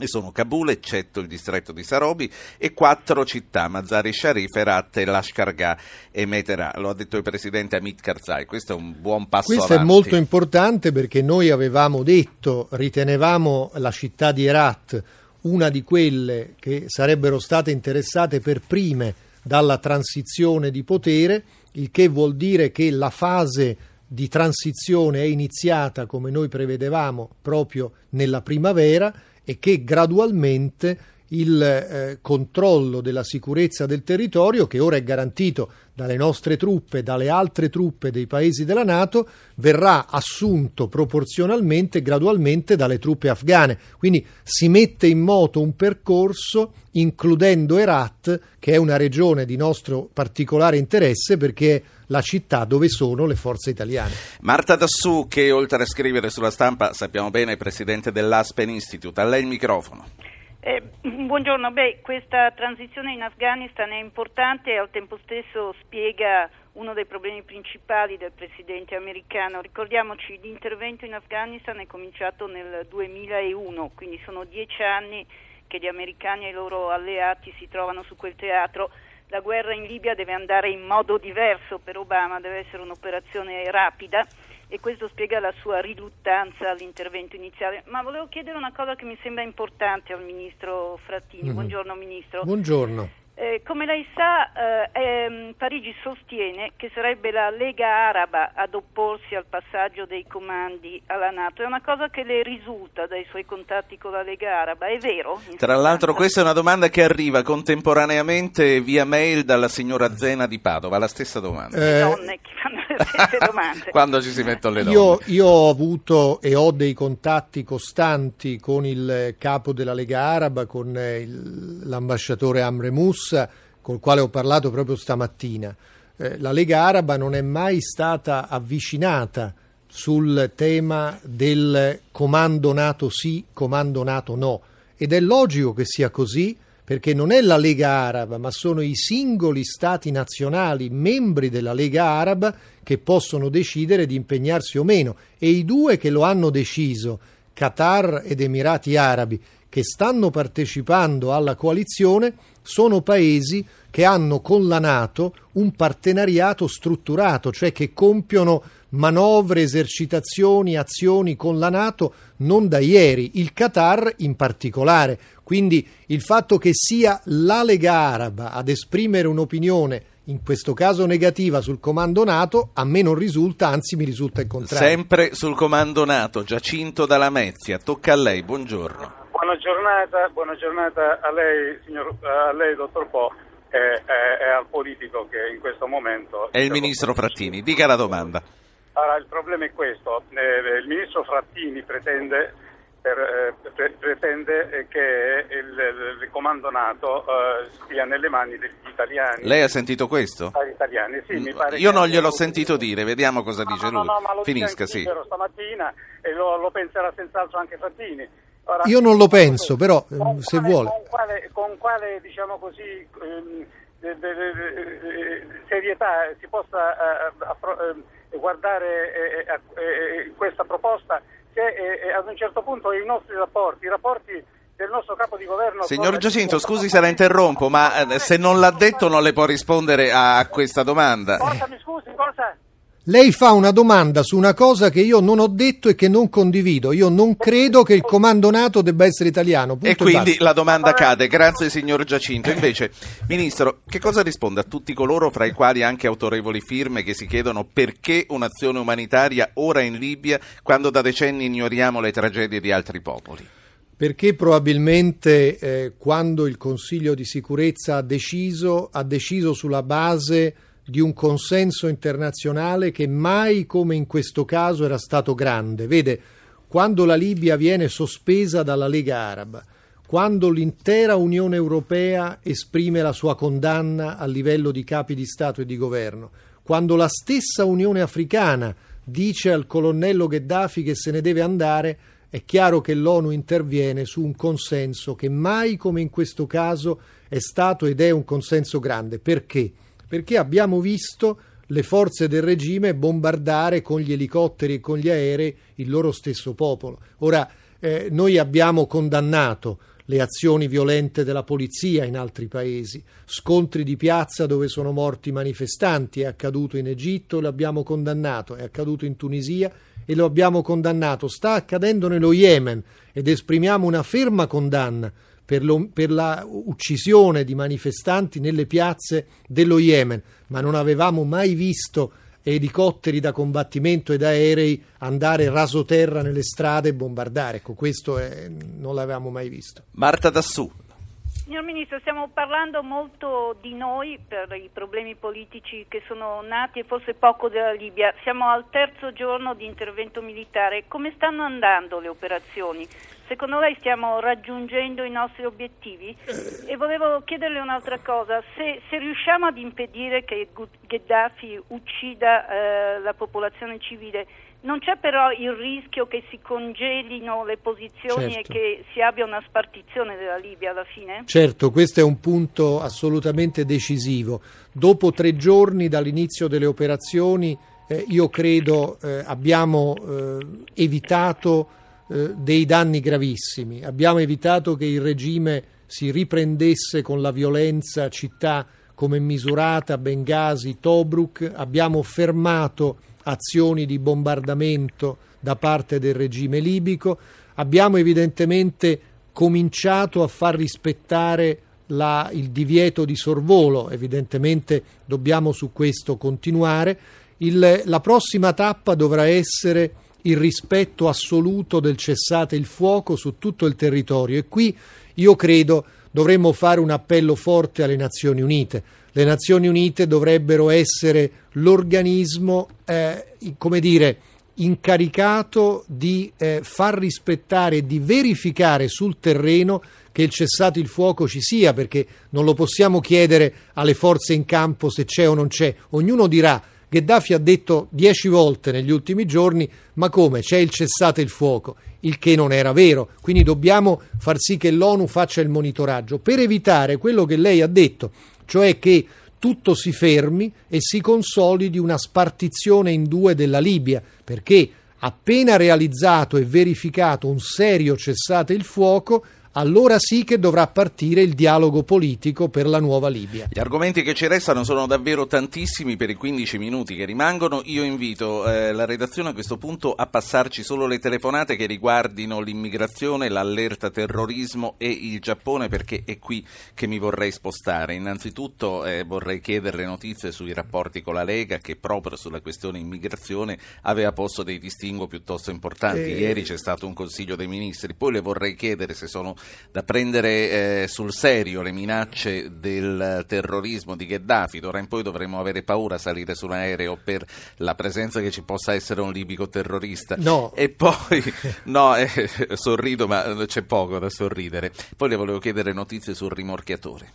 e sono Kabul, eccetto il distretto di Sarobi, e quattro città, Mazar-e Sharif, Herat, Lashkar e Meterà. Lo ha detto il presidente Amit Karzai. Questo è un buon passo Questo è avanti. molto importante perché noi avevamo detto, ritenevamo la città di Herat una di quelle che sarebbero state interessate per prime dalla transizione di potere, il che vuol dire che la fase di transizione è iniziata come noi prevedevamo proprio nella primavera e che gradualmente il eh, controllo della sicurezza del territorio, che ora è garantito dalle nostre truppe, dalle altre truppe dei paesi della Nato, verrà assunto proporzionalmente, gradualmente dalle truppe afghane. Quindi si mette in moto un percorso includendo Herat, che è una regione di nostro particolare interesse perché è la città dove sono le forze italiane. Marta Dassù, che oltre a scrivere sulla stampa, sappiamo bene, è presidente dell'Aspen Institute. A lei il microfono. Eh, buongiorno, beh, questa transizione in Afghanistan è importante e al tempo stesso spiega uno dei problemi principali del presidente americano. Ricordiamoci, l'intervento in Afghanistan è cominciato nel 2001, quindi sono dieci anni che gli americani e i loro alleati si trovano su quel teatro. La guerra in Libia deve andare in modo diverso per Obama, deve essere un'operazione rapida e questo spiega la sua riluttanza all'intervento iniziale. Ma volevo chiedere una cosa che mi sembra importante al ministro Frattini. Mhm. Buongiorno ministro. Buongiorno. Eh, come lei sa, eh, ehm, Parigi sostiene che sarebbe la Lega Araba ad opporsi al passaggio dei comandi alla Nato. È una cosa che le risulta dai suoi contatti con la Lega Araba, è vero? Tra l'altro questa è una domanda che arriva contemporaneamente via mail dalla signora Zena di Padova, la stessa domanda. Le Eh, donne che fanno domande. Quando ci si mettono le donne. Io, io ho avuto e ho dei contatti costanti con il capo della Lega Araba, con eh, il- l'ambasciatore Amre Moussa, col quale ho parlato proprio stamattina. Eh, la Lega Araba non è mai stata avvicinata sul tema del comando NATO sì, comando NATO no. Ed è logico che sia così perché non è la Lega Araba, ma sono i singoli stati nazionali membri della Lega Araba che possono decidere di impegnarsi o meno. E i due che lo hanno deciso, Qatar ed Emirati Arabi, che stanno partecipando alla coalizione, sono paesi che hanno con la Nato un partenariato strutturato, cioè che compiono manovre, esercitazioni, azioni con la Nato non da ieri, il Qatar in particolare. Quindi il fatto che sia la Lega Araba ad esprimere un'opinione, in questo caso negativa, sul comando NATO, a me non risulta, anzi mi risulta il contrario. Sempre sul comando NATO, Giacinto dalla Mezia, tocca a lei, buongiorno. Buona giornata, buona giornata a lei, signor, a lei dottor Po, e, e- e al politico che in questo momento... È il ministro Frattini, dica la domanda. Allora, il problema è questo, eh, il ministro Frattini pretende, per, eh, pre- pretende eh, che il, il comando NATO eh, stia nelle mani degli italiani. Lei ha sentito questo? Agli italiani, sì, mi pare Io non gliel'ho sentito dire, vediamo cosa dice No, no, lui. no, ma lo dice Finisca, sì. Stamattina e lo, lo penserà senz'altro anche Frattini. Ora, Io non lo penso, però, ehm, se quale- vuole. Con quale, con quale, diciamo così, ehm, de- de- de- de- serietà si possa eh, appro- eh, guardare eh, questa proposta se eh, eh, ad un certo punto i nostri rapporti, i rapporti del nostro capo di governo... Signor Giacinto, scusi se la interrompo, ma eh, se non l'ha detto non le può rispondere a questa domanda. Cosa mi scusi, cosa? Lei fa una domanda su una cosa che io non ho detto e che non condivido. Io non credo che il comando NATO debba essere italiano. E quindi la domanda cade. Grazie signor Giacinto. Invece, Ministro, che cosa risponde a tutti coloro, fra i quali anche autorevoli firme, che si chiedono perché un'azione umanitaria ora in Libia quando da decenni ignoriamo le tragedie di altri popoli? Perché probabilmente eh, quando il Consiglio di sicurezza ha deciso, ha deciso sulla base di un consenso internazionale che mai come in questo caso era stato grande. Vede, quando la Libia viene sospesa dalla Lega Araba, quando l'intera Unione Europea esprime la sua condanna a livello di capi di Stato e di governo, quando la stessa Unione Africana dice al colonnello Gheddafi che se ne deve andare, è chiaro che l'ONU interviene su un consenso che mai come in questo caso è stato ed è un consenso grande. Perché? Perché abbiamo visto le forze del regime bombardare con gli elicotteri e con gli aerei il loro stesso popolo. Ora, eh, noi abbiamo condannato le azioni violente della polizia in altri paesi, scontri di piazza dove sono morti manifestanti, è accaduto in Egitto, lo abbiamo condannato, è accaduto in Tunisia e lo abbiamo condannato, sta accadendo nello Yemen ed esprimiamo una ferma condanna per, lo, per la uccisione di manifestanti nelle piazze dello Yemen, ma non avevamo mai visto elicotteri da combattimento ed aerei andare rasoterra nelle strade e bombardare. Ecco, questo è, non l'avevamo mai visto. Marta Dassù. Signor Ministro, stiamo parlando molto di noi per i problemi politici che sono nati e forse poco della Libia. Siamo al terzo giorno di intervento militare. Come stanno andando le operazioni? Secondo lei stiamo raggiungendo i nostri obiettivi? E volevo chiederle un'altra cosa. Se, se riusciamo ad impedire che Gheddafi uccida eh, la popolazione civile, non c'è però il rischio che si congelino le posizioni certo. e che si abbia una spartizione della Libia alla fine? Certo, questo è un punto assolutamente decisivo. Dopo tre giorni dall'inizio delle operazioni, eh, io credo eh, abbiamo eh, evitato eh, dei danni gravissimi. Abbiamo evitato che il regime si riprendesse con la violenza città come Misurata, Bengasi, Tobruk. Abbiamo fermato azioni di bombardamento da parte del regime libico, abbiamo evidentemente cominciato a far rispettare la, il divieto di sorvolo, evidentemente dobbiamo su questo continuare. Il, la prossima tappa dovrà essere il rispetto assoluto del cessate il fuoco su tutto il territorio. E qui io credo dovremmo fare un appello forte alle Nazioni Unite le Nazioni Unite dovrebbero essere l'organismo, eh, come dire, incaricato di eh, far rispettare di verificare sul terreno che il cessato il fuoco ci sia, perché non lo possiamo chiedere alle forze in campo se c'è o non c'è. Ognuno dirà Gheddafi ha detto dieci volte negli ultimi giorni ma come? C'è il cessato il fuoco, il che non era vero, quindi dobbiamo far sì che l'ONU faccia il monitoraggio. Per evitare quello che lei ha detto, cioè che tutto si fermi e si consolidi una spartizione in due della Libia, perché appena realizzato e verificato un serio cessate il fuoco, allora sì che dovrà partire il dialogo politico per la nuova Libia. Gli argomenti che ci restano sono davvero tantissimi per i 15 minuti che rimangono. Io invito eh, la redazione a questo punto a passarci solo le telefonate che riguardino l'immigrazione, l'allerta terrorismo e il Giappone perché è qui che mi vorrei spostare. Innanzitutto eh, vorrei chiedere notizie sui rapporti con la Lega che proprio sulla questione immigrazione aveva posto dei distinguo piuttosto importanti. Eh... Ieri c'è stato un Consiglio dei Ministri, poi le vorrei chiedere se sono da prendere eh, sul serio le minacce del terrorismo di Gheddafi. D'ora in poi dovremmo avere paura a salire su un aereo per la presenza che ci possa essere un libico terrorista. No. E poi, no, eh, sorrido, ma c'è poco da sorridere. Poi le volevo chiedere notizie sul rimorchiatore.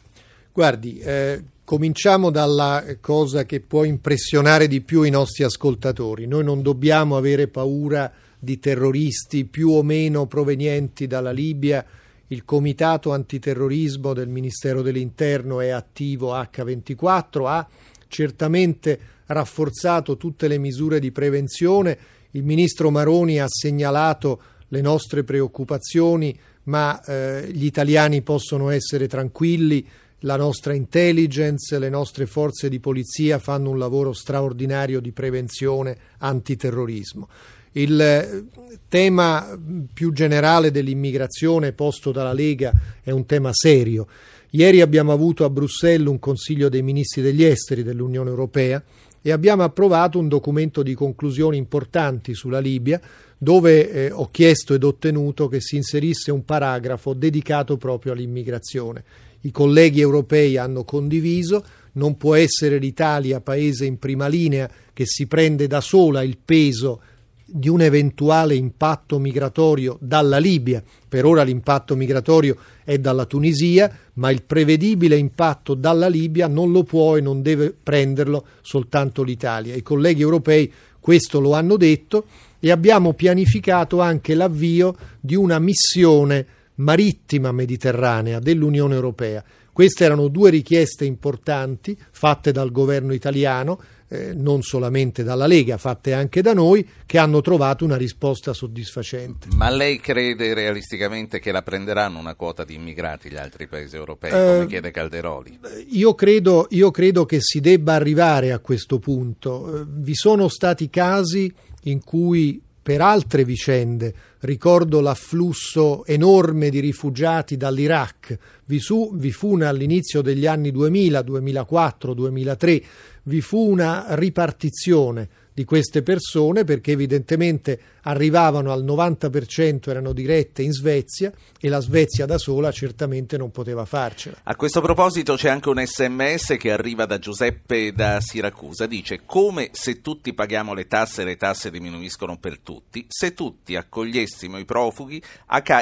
Guardi, eh, cominciamo dalla cosa che può impressionare di più i nostri ascoltatori. Noi non dobbiamo avere paura di terroristi più o meno provenienti dalla Libia il comitato antiterrorismo del Ministero dell'Interno è attivo H24, ha certamente rafforzato tutte le misure di prevenzione. Il ministro Maroni ha segnalato le nostre preoccupazioni, ma eh, gli italiani possono essere tranquilli. la nostra intelligence, le nostre forze di polizia fanno un lavoro straordinario di prevenzione antiterrorismo. Il eh, tema più generale dell'immigrazione posto dalla Lega è un tema serio. Ieri abbiamo avuto a Bruxelles un Consiglio dei Ministri degli Esteri dell'Unione Europea e abbiamo approvato un documento di conclusioni importanti sulla Libia dove eh, ho chiesto ed ottenuto che si inserisse un paragrafo dedicato proprio all'immigrazione. I colleghi europei hanno condiviso, non può essere l'Italia paese in prima linea che si prende da sola il peso di un eventuale impatto migratorio dalla Libia. Per ora l'impatto migratorio è dalla Tunisia, ma il prevedibile impatto dalla Libia non lo può e non deve prenderlo soltanto l'Italia. I colleghi europei questo lo hanno detto e abbiamo pianificato anche l'avvio di una missione marittima mediterranea dell'Unione Europea. Queste erano due richieste importanti fatte dal governo italiano eh, non solamente dalla Lega, fatte anche da noi, che hanno trovato una risposta soddisfacente. Ma lei crede realisticamente che la prenderanno una quota di immigrati gli altri paesi europei, come eh, chiede Calderoli? Io credo, io credo, che si debba arrivare a questo punto. Eh, vi sono stati casi in cui per altre vicende. Ricordo l'afflusso enorme di rifugiati dall'Iraq. Vi, su, vi fu all'inizio degli anni 2000, 2004, 2003, vi fu una ripartizione di queste persone perché evidentemente arrivavano al 90% erano dirette in Svezia e la Svezia da sola certamente non poteva farcela. A questo proposito c'è anche un sms che arriva da Giuseppe da Siracusa, dice come se tutti paghiamo le tasse le tasse diminuiscono per tutti, se tutti accogliessimo i profughi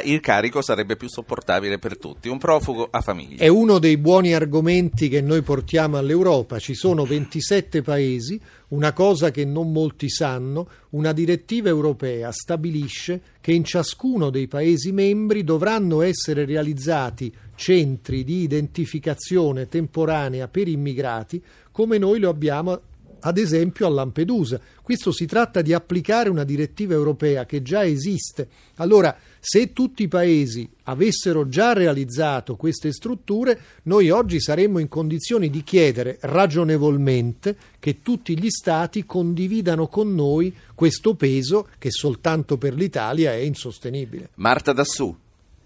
il carico sarebbe più sopportabile per tutti, un profugo a famiglia. È uno dei buoni argomenti che noi portiamo all'Europa, ci sono 27 paesi, una cosa che non molti sanno, una direttiva europea stabilisce che in ciascuno dei Paesi membri dovranno essere realizzati centri di identificazione temporanea per immigrati come noi lo abbiamo ad esempio a Lampedusa. Questo si tratta di applicare una direttiva europea che già esiste. Allora, se tutti i paesi avessero già realizzato queste strutture, noi oggi saremmo in condizioni di chiedere ragionevolmente che tutti gli Stati condividano con noi questo peso che soltanto per l'Italia è insostenibile. Marta Dassù.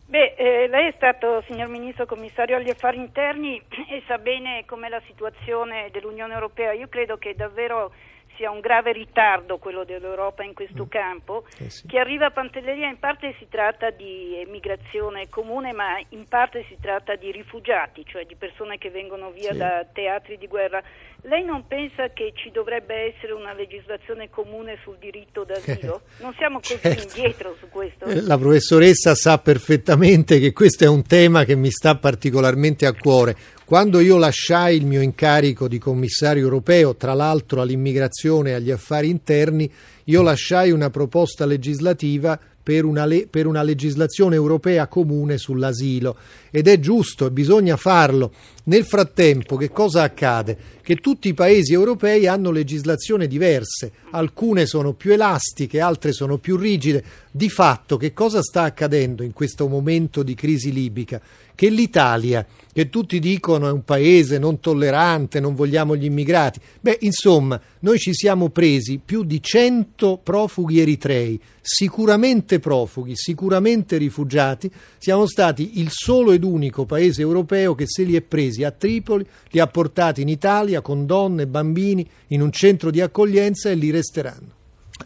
Beh, eh, lei è stato, signor Ministro, commissario agli affari interni e sa bene com'è la situazione dell'Unione Europea. Io credo che davvero sia un grave ritardo quello dell'Europa in questo mm. campo, eh sì. che arriva a Pantelleria in parte si tratta di emigrazione comune, ma in parte si tratta di rifugiati, cioè di persone che vengono via sì. da teatri di guerra. Lei non pensa che ci dovrebbe essere una legislazione comune sul diritto d'asilo? Non siamo così certo. indietro su questo? La professoressa sa perfettamente che questo è un tema che mi sta particolarmente a cuore. Quando io lasciai il mio incarico di commissario europeo, tra l'altro all'immigrazione e agli affari interni, io lasciai una proposta legislativa per una, le- per una, legislazione europea comune sull'asilo ed è giusto, bisogna farlo. Nel frattempo che cosa accade? Che tutti i paesi europei hanno legislazioni diverse, alcune sono più elastiche, altre sono più rigide. Di fatto che cosa sta accadendo in questo momento di crisi libica? Che l'Italia, che tutti dicono è un paese non tollerante, non vogliamo gli immigrati, beh insomma noi ci siamo presi più di 100 profughi eritrei, sicuramente profughi, sicuramente rifugiati, siamo stati il solo ed unico paese europeo che se li è presi a Tripoli, li ha portati in Italia con donne e bambini in un centro di accoglienza e lì resteranno.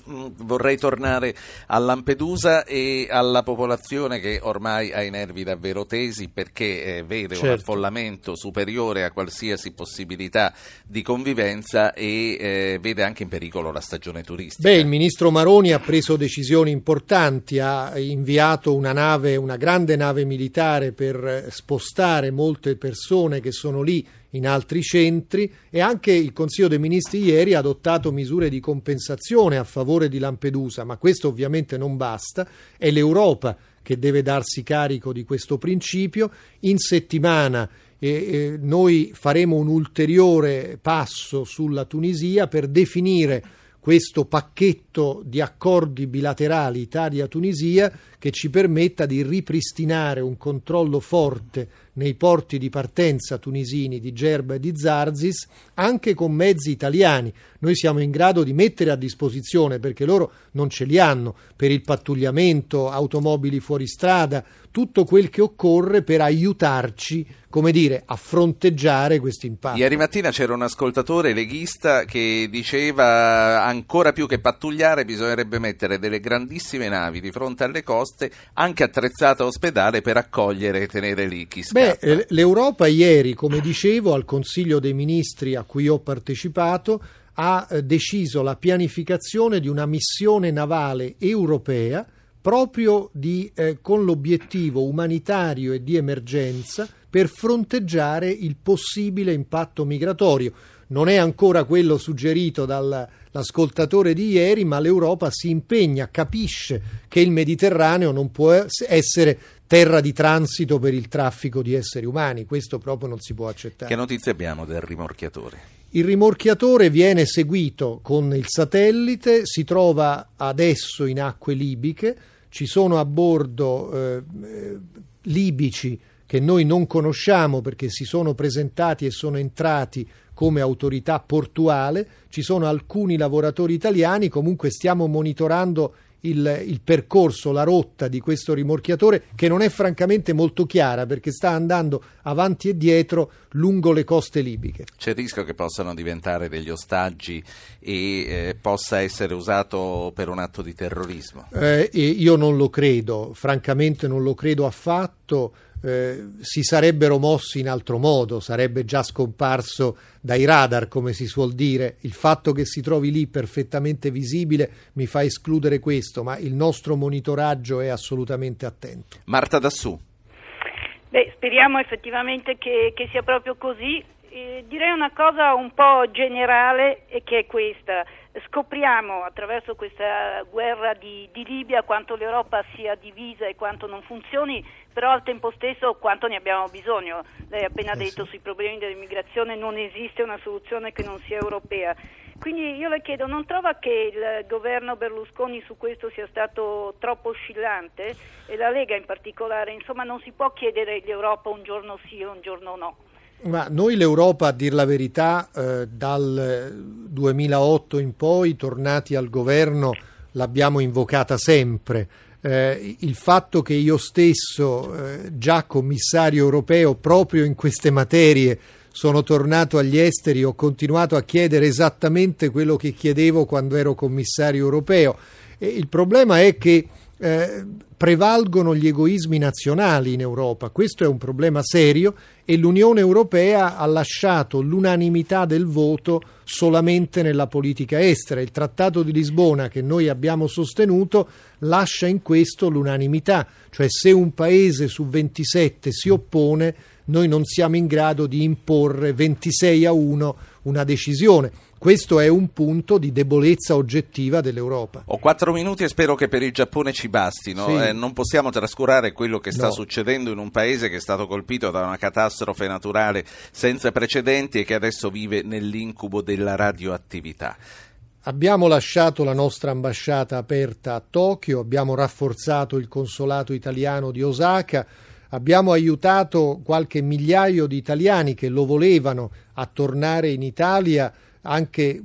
Mm, vorrei tornare a Lampedusa e alla popolazione che ormai ha i nervi davvero tesi perché eh, vede certo. un affollamento superiore a qualsiasi possibilità di convivenza e eh, vede anche in pericolo la stagione turistica. Beh, il ministro Maroni ha preso decisioni importanti, ha inviato una nave, una grande nave militare per spostare molte persone che sono lì in altri centri e anche il Consiglio dei Ministri ieri ha adottato misure di compensazione a favore di Lampedusa, ma questo ovviamente non basta, è l'Europa che deve darsi carico di questo principio. In settimana eh, eh, noi faremo un ulteriore passo sulla Tunisia per definire questo pacchetto di accordi bilaterali Italia-Tunisia che ci permetta di ripristinare un controllo forte nei porti di partenza tunisini di Gerba e di Zarzis, anche con mezzi italiani. Noi siamo in grado di mettere a disposizione, perché loro non ce li hanno, per il pattugliamento, automobili fuori strada, tutto quel che occorre per aiutarci, come dire, a fronteggiare questo impatto. Ieri mattina c'era un ascoltatore leghista che diceva ancora più che pattugliare bisognerebbe mettere delle grandissime navi di fronte alle coste, anche attrezzate a ospedale per accogliere e tenere lì chi scappa. Beh, l'Europa ieri, come dicevo, al Consiglio dei Ministri a cui ho partecipato, ha eh, deciso la pianificazione di una missione navale europea proprio di, eh, con l'obiettivo umanitario e di emergenza per fronteggiare il possibile impatto migratorio. Non è ancora quello suggerito dall'ascoltatore di ieri, ma l'Europa si impegna, capisce che il Mediterraneo non può essere terra di transito per il traffico di esseri umani, questo proprio non si può accettare. Che notizie abbiamo del rimorchiatore? Il rimorchiatore viene seguito con il satellite, si trova adesso in acque libiche, ci sono a bordo eh, libici che noi non conosciamo perché si sono presentati e sono entrati come autorità portuale, ci sono alcuni lavoratori italiani, comunque stiamo monitorando il, il, percorso, la rotta di questo rimorchiatore che non è francamente molto chiara perché sta andando avanti e dietro lungo le coste libiche. C'è il rischio che possano diventare degli ostaggi e eh, possa essere usato per un atto di terrorismo? Eh, io non lo credo, francamente non lo credo affatto eh, si sarebbero mossi in altro modo, sarebbe già scomparso dai radar, come si suol dire. Il fatto che si trovi lì perfettamente visibile mi fa escludere questo, ma il nostro monitoraggio è assolutamente attento. Marta Dassù. Beh, speriamo effettivamente che, che sia proprio così. Eh, direi una cosa un po' generale e che è questa scopriamo attraverso questa guerra di, di, Libia quanto l'Europa sia divisa e quanto non funzioni, però al tempo stesso quanto ne abbiamo bisogno. Lei ha appena eh detto sui problemi dell'immigrazione non esiste una soluzione che non sia europea. Quindi io le chiedo, non trova che il governo Berlusconi su questo sia stato troppo oscillante e la Lega in particolare? Insomma non si può chiedere all'Europa un giorno sì e un giorno no. Ma noi l'Europa, a dir la verità, eh, dal 2008 in poi, tornati al governo, l'abbiamo invocata sempre. Eh, il fatto che io stesso, eh, già commissario europeo, proprio in queste materie, sono tornato agli esteri, ho continuato a chiedere esattamente quello che chiedevo quando ero commissario europeo. E il problema è che eh, prevalgono gli egoismi nazionali in Europa. Questo è un problema serio e l'Unione Europea ha lasciato l'unanimità del voto solamente nella politica estera. Il Trattato di Lisbona che noi abbiamo sostenuto lascia in questo l'unanimità, cioè se un paese su 27 si oppone, noi non siamo in grado di imporre 26 a 1 una decisione. Questo è un punto di debolezza oggettiva dell'Europa. Ho quattro minuti e spero che per il Giappone ci bastino. Sì. Eh, non possiamo trascurare quello che sta no. succedendo in un paese che è stato colpito da una catastrofe naturale senza precedenti e che adesso vive nell'incubo della radioattività. Abbiamo lasciato la nostra ambasciata aperta a Tokyo, abbiamo rafforzato il consolato italiano di Osaka, abbiamo aiutato qualche migliaio di italiani che lo volevano a tornare in Italia anche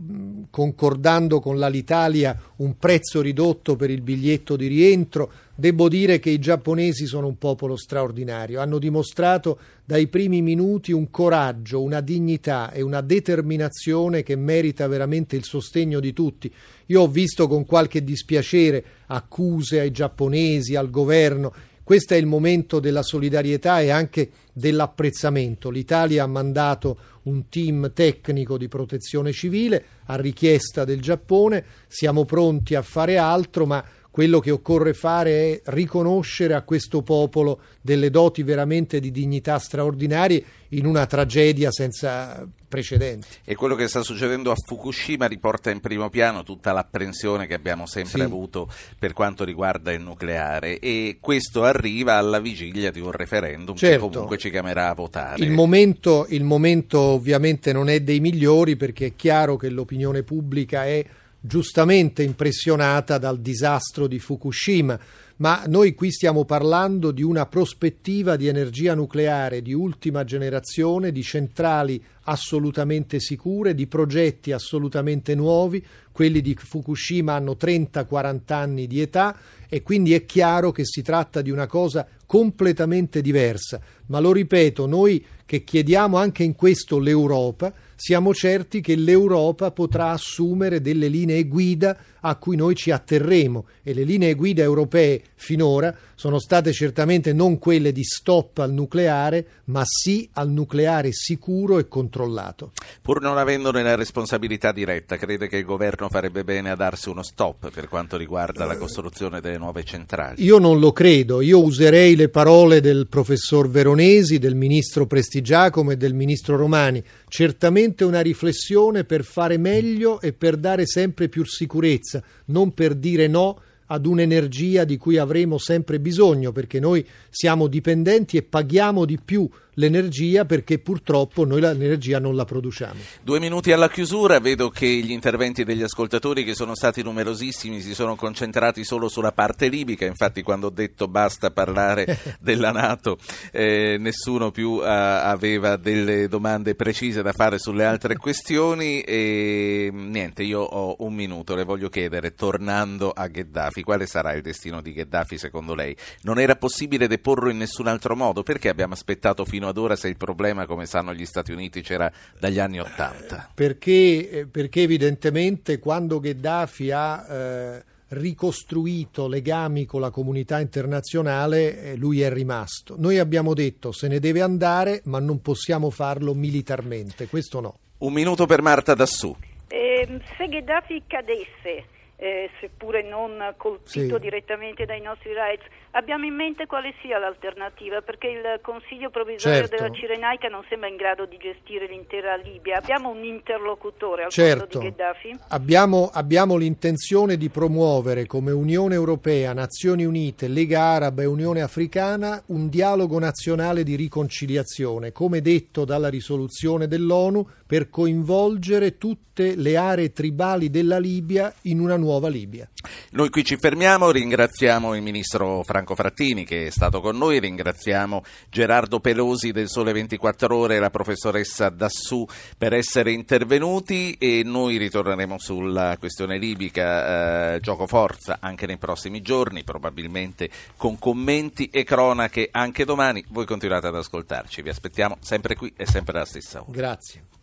concordando con l'Alitalia un prezzo ridotto per il biglietto di rientro. Devo dire che i giapponesi sono un popolo straordinario, hanno dimostrato dai primi minuti un coraggio, una dignità e una determinazione che merita veramente il sostegno di tutti. Io ho visto con qualche dispiacere accuse ai giapponesi, al governo. Questo è il momento della solidarietà e anche dell'apprezzamento. L'Italia ha mandato un team tecnico di protezione civile a richiesta del Giappone, siamo pronti a fare altro, ma quello che occorre fare è riconoscere a questo popolo delle doti veramente di dignità straordinarie in una tragedia senza precedenti. E quello che sta succedendo a Fukushima riporta in primo piano tutta l'apprensione che abbiamo sempre sì. avuto per quanto riguarda il nucleare e questo arriva alla vigilia di un referendum certo. che comunque ci chiamerà a votare. Il momento, il momento ovviamente non è dei migliori perché è chiaro che l'opinione pubblica è giustamente impressionata dal disastro di Fukushima, ma noi qui stiamo parlando di una prospettiva di energia nucleare di ultima generazione, di centrali assolutamente sicure, di progetti assolutamente nuovi, quelli di Fukushima hanno 30-40 anni di età e quindi è chiaro che si tratta di una cosa completamente diversa. Ma lo ripeto, noi che chiediamo anche in questo l'Europa, siamo certi che l'Europa potrà assumere delle linee guida a cui noi ci atterremo e le linee guida europee finora sono state certamente non quelle di stop al nucleare, ma sì al nucleare sicuro e controllato. Pur non avendone la responsabilità diretta, crede che il governo farebbe bene a darsi uno stop per quanto riguarda la costruzione delle nuove centrali? Io non lo credo, io userei le parole del professor Veronesi, del ministro Prestigiacomo e del ministro Romani, certamente una riflessione per fare meglio e per dare sempre più sicurezza, non per dire no ad un'energia di cui avremo sempre bisogno, perché noi siamo dipendenti e paghiamo di più l'energia perché purtroppo noi l'energia non la produciamo. Due minuti alla chiusura, vedo che gli interventi degli ascoltatori che sono stati numerosissimi si sono concentrati solo sulla parte libica, infatti quando ho detto basta parlare della Nato eh, nessuno più uh, aveva delle domande precise da fare sulle altre questioni e niente, io ho un minuto, le voglio chiedere, tornando a Gheddafi, quale sarà il destino di Gheddafi secondo lei? Non era possibile deporlo in nessun altro modo, perché abbiamo aspettato fino fino ad ora se il problema, come sanno gli Stati Uniti, c'era dagli anni Ottanta? Perché, eh, perché evidentemente quando Gheddafi ha... Eh, ricostruito legami con la comunità internazionale, eh, lui è rimasto. Noi abbiamo detto se ne deve andare, ma non possiamo farlo militarmente, questo no. Un minuto per Marta Dassù. Eh, se Gheddafi cadesse, eh, seppure non colpito Sì. direttamente dai nostri rights, abbiamo in mente quale sia l'alternativa, perché il Consiglio provvisorio Certo. della Cirenaica non sembra in grado di gestire l'intera Libia. Abbiamo un interlocutore al Certo. posto di Gheddafi? Abbiamo, abbiamo l'intenzione di promuovere come Unione Europea, Nazioni Unite, Lega Araba e Unione Africana un dialogo nazionale di riconciliazione, come detto dalla risoluzione dell'ONU, per coinvolgere tutte le aree tribali della Libia in una nuova Libia. Noi qui ci fermiamo, ringraziamo il ministro Franco Frattini che è stato con noi, ringraziamo Gerardo Pelosi del Sole 24 Ore e la professoressa Dassù per essere intervenuti e noi ritorneremo sulla questione libica eh, gioco forza anche nei prossimi giorni, probabilmente con commenti e cronache anche domani. Voi continuate ad ascoltarci, vi aspettiamo sempre qui e sempre alla stessa ora. Grazie.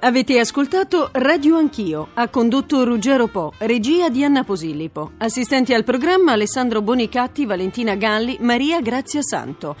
Avete ascoltato Radio Anch'io, ha condotto Ruggero Po, regia di Anna Posillipo, assistenti al programma Alessandro Bonicatti, Valentina Galli, Maria Grazia Santo,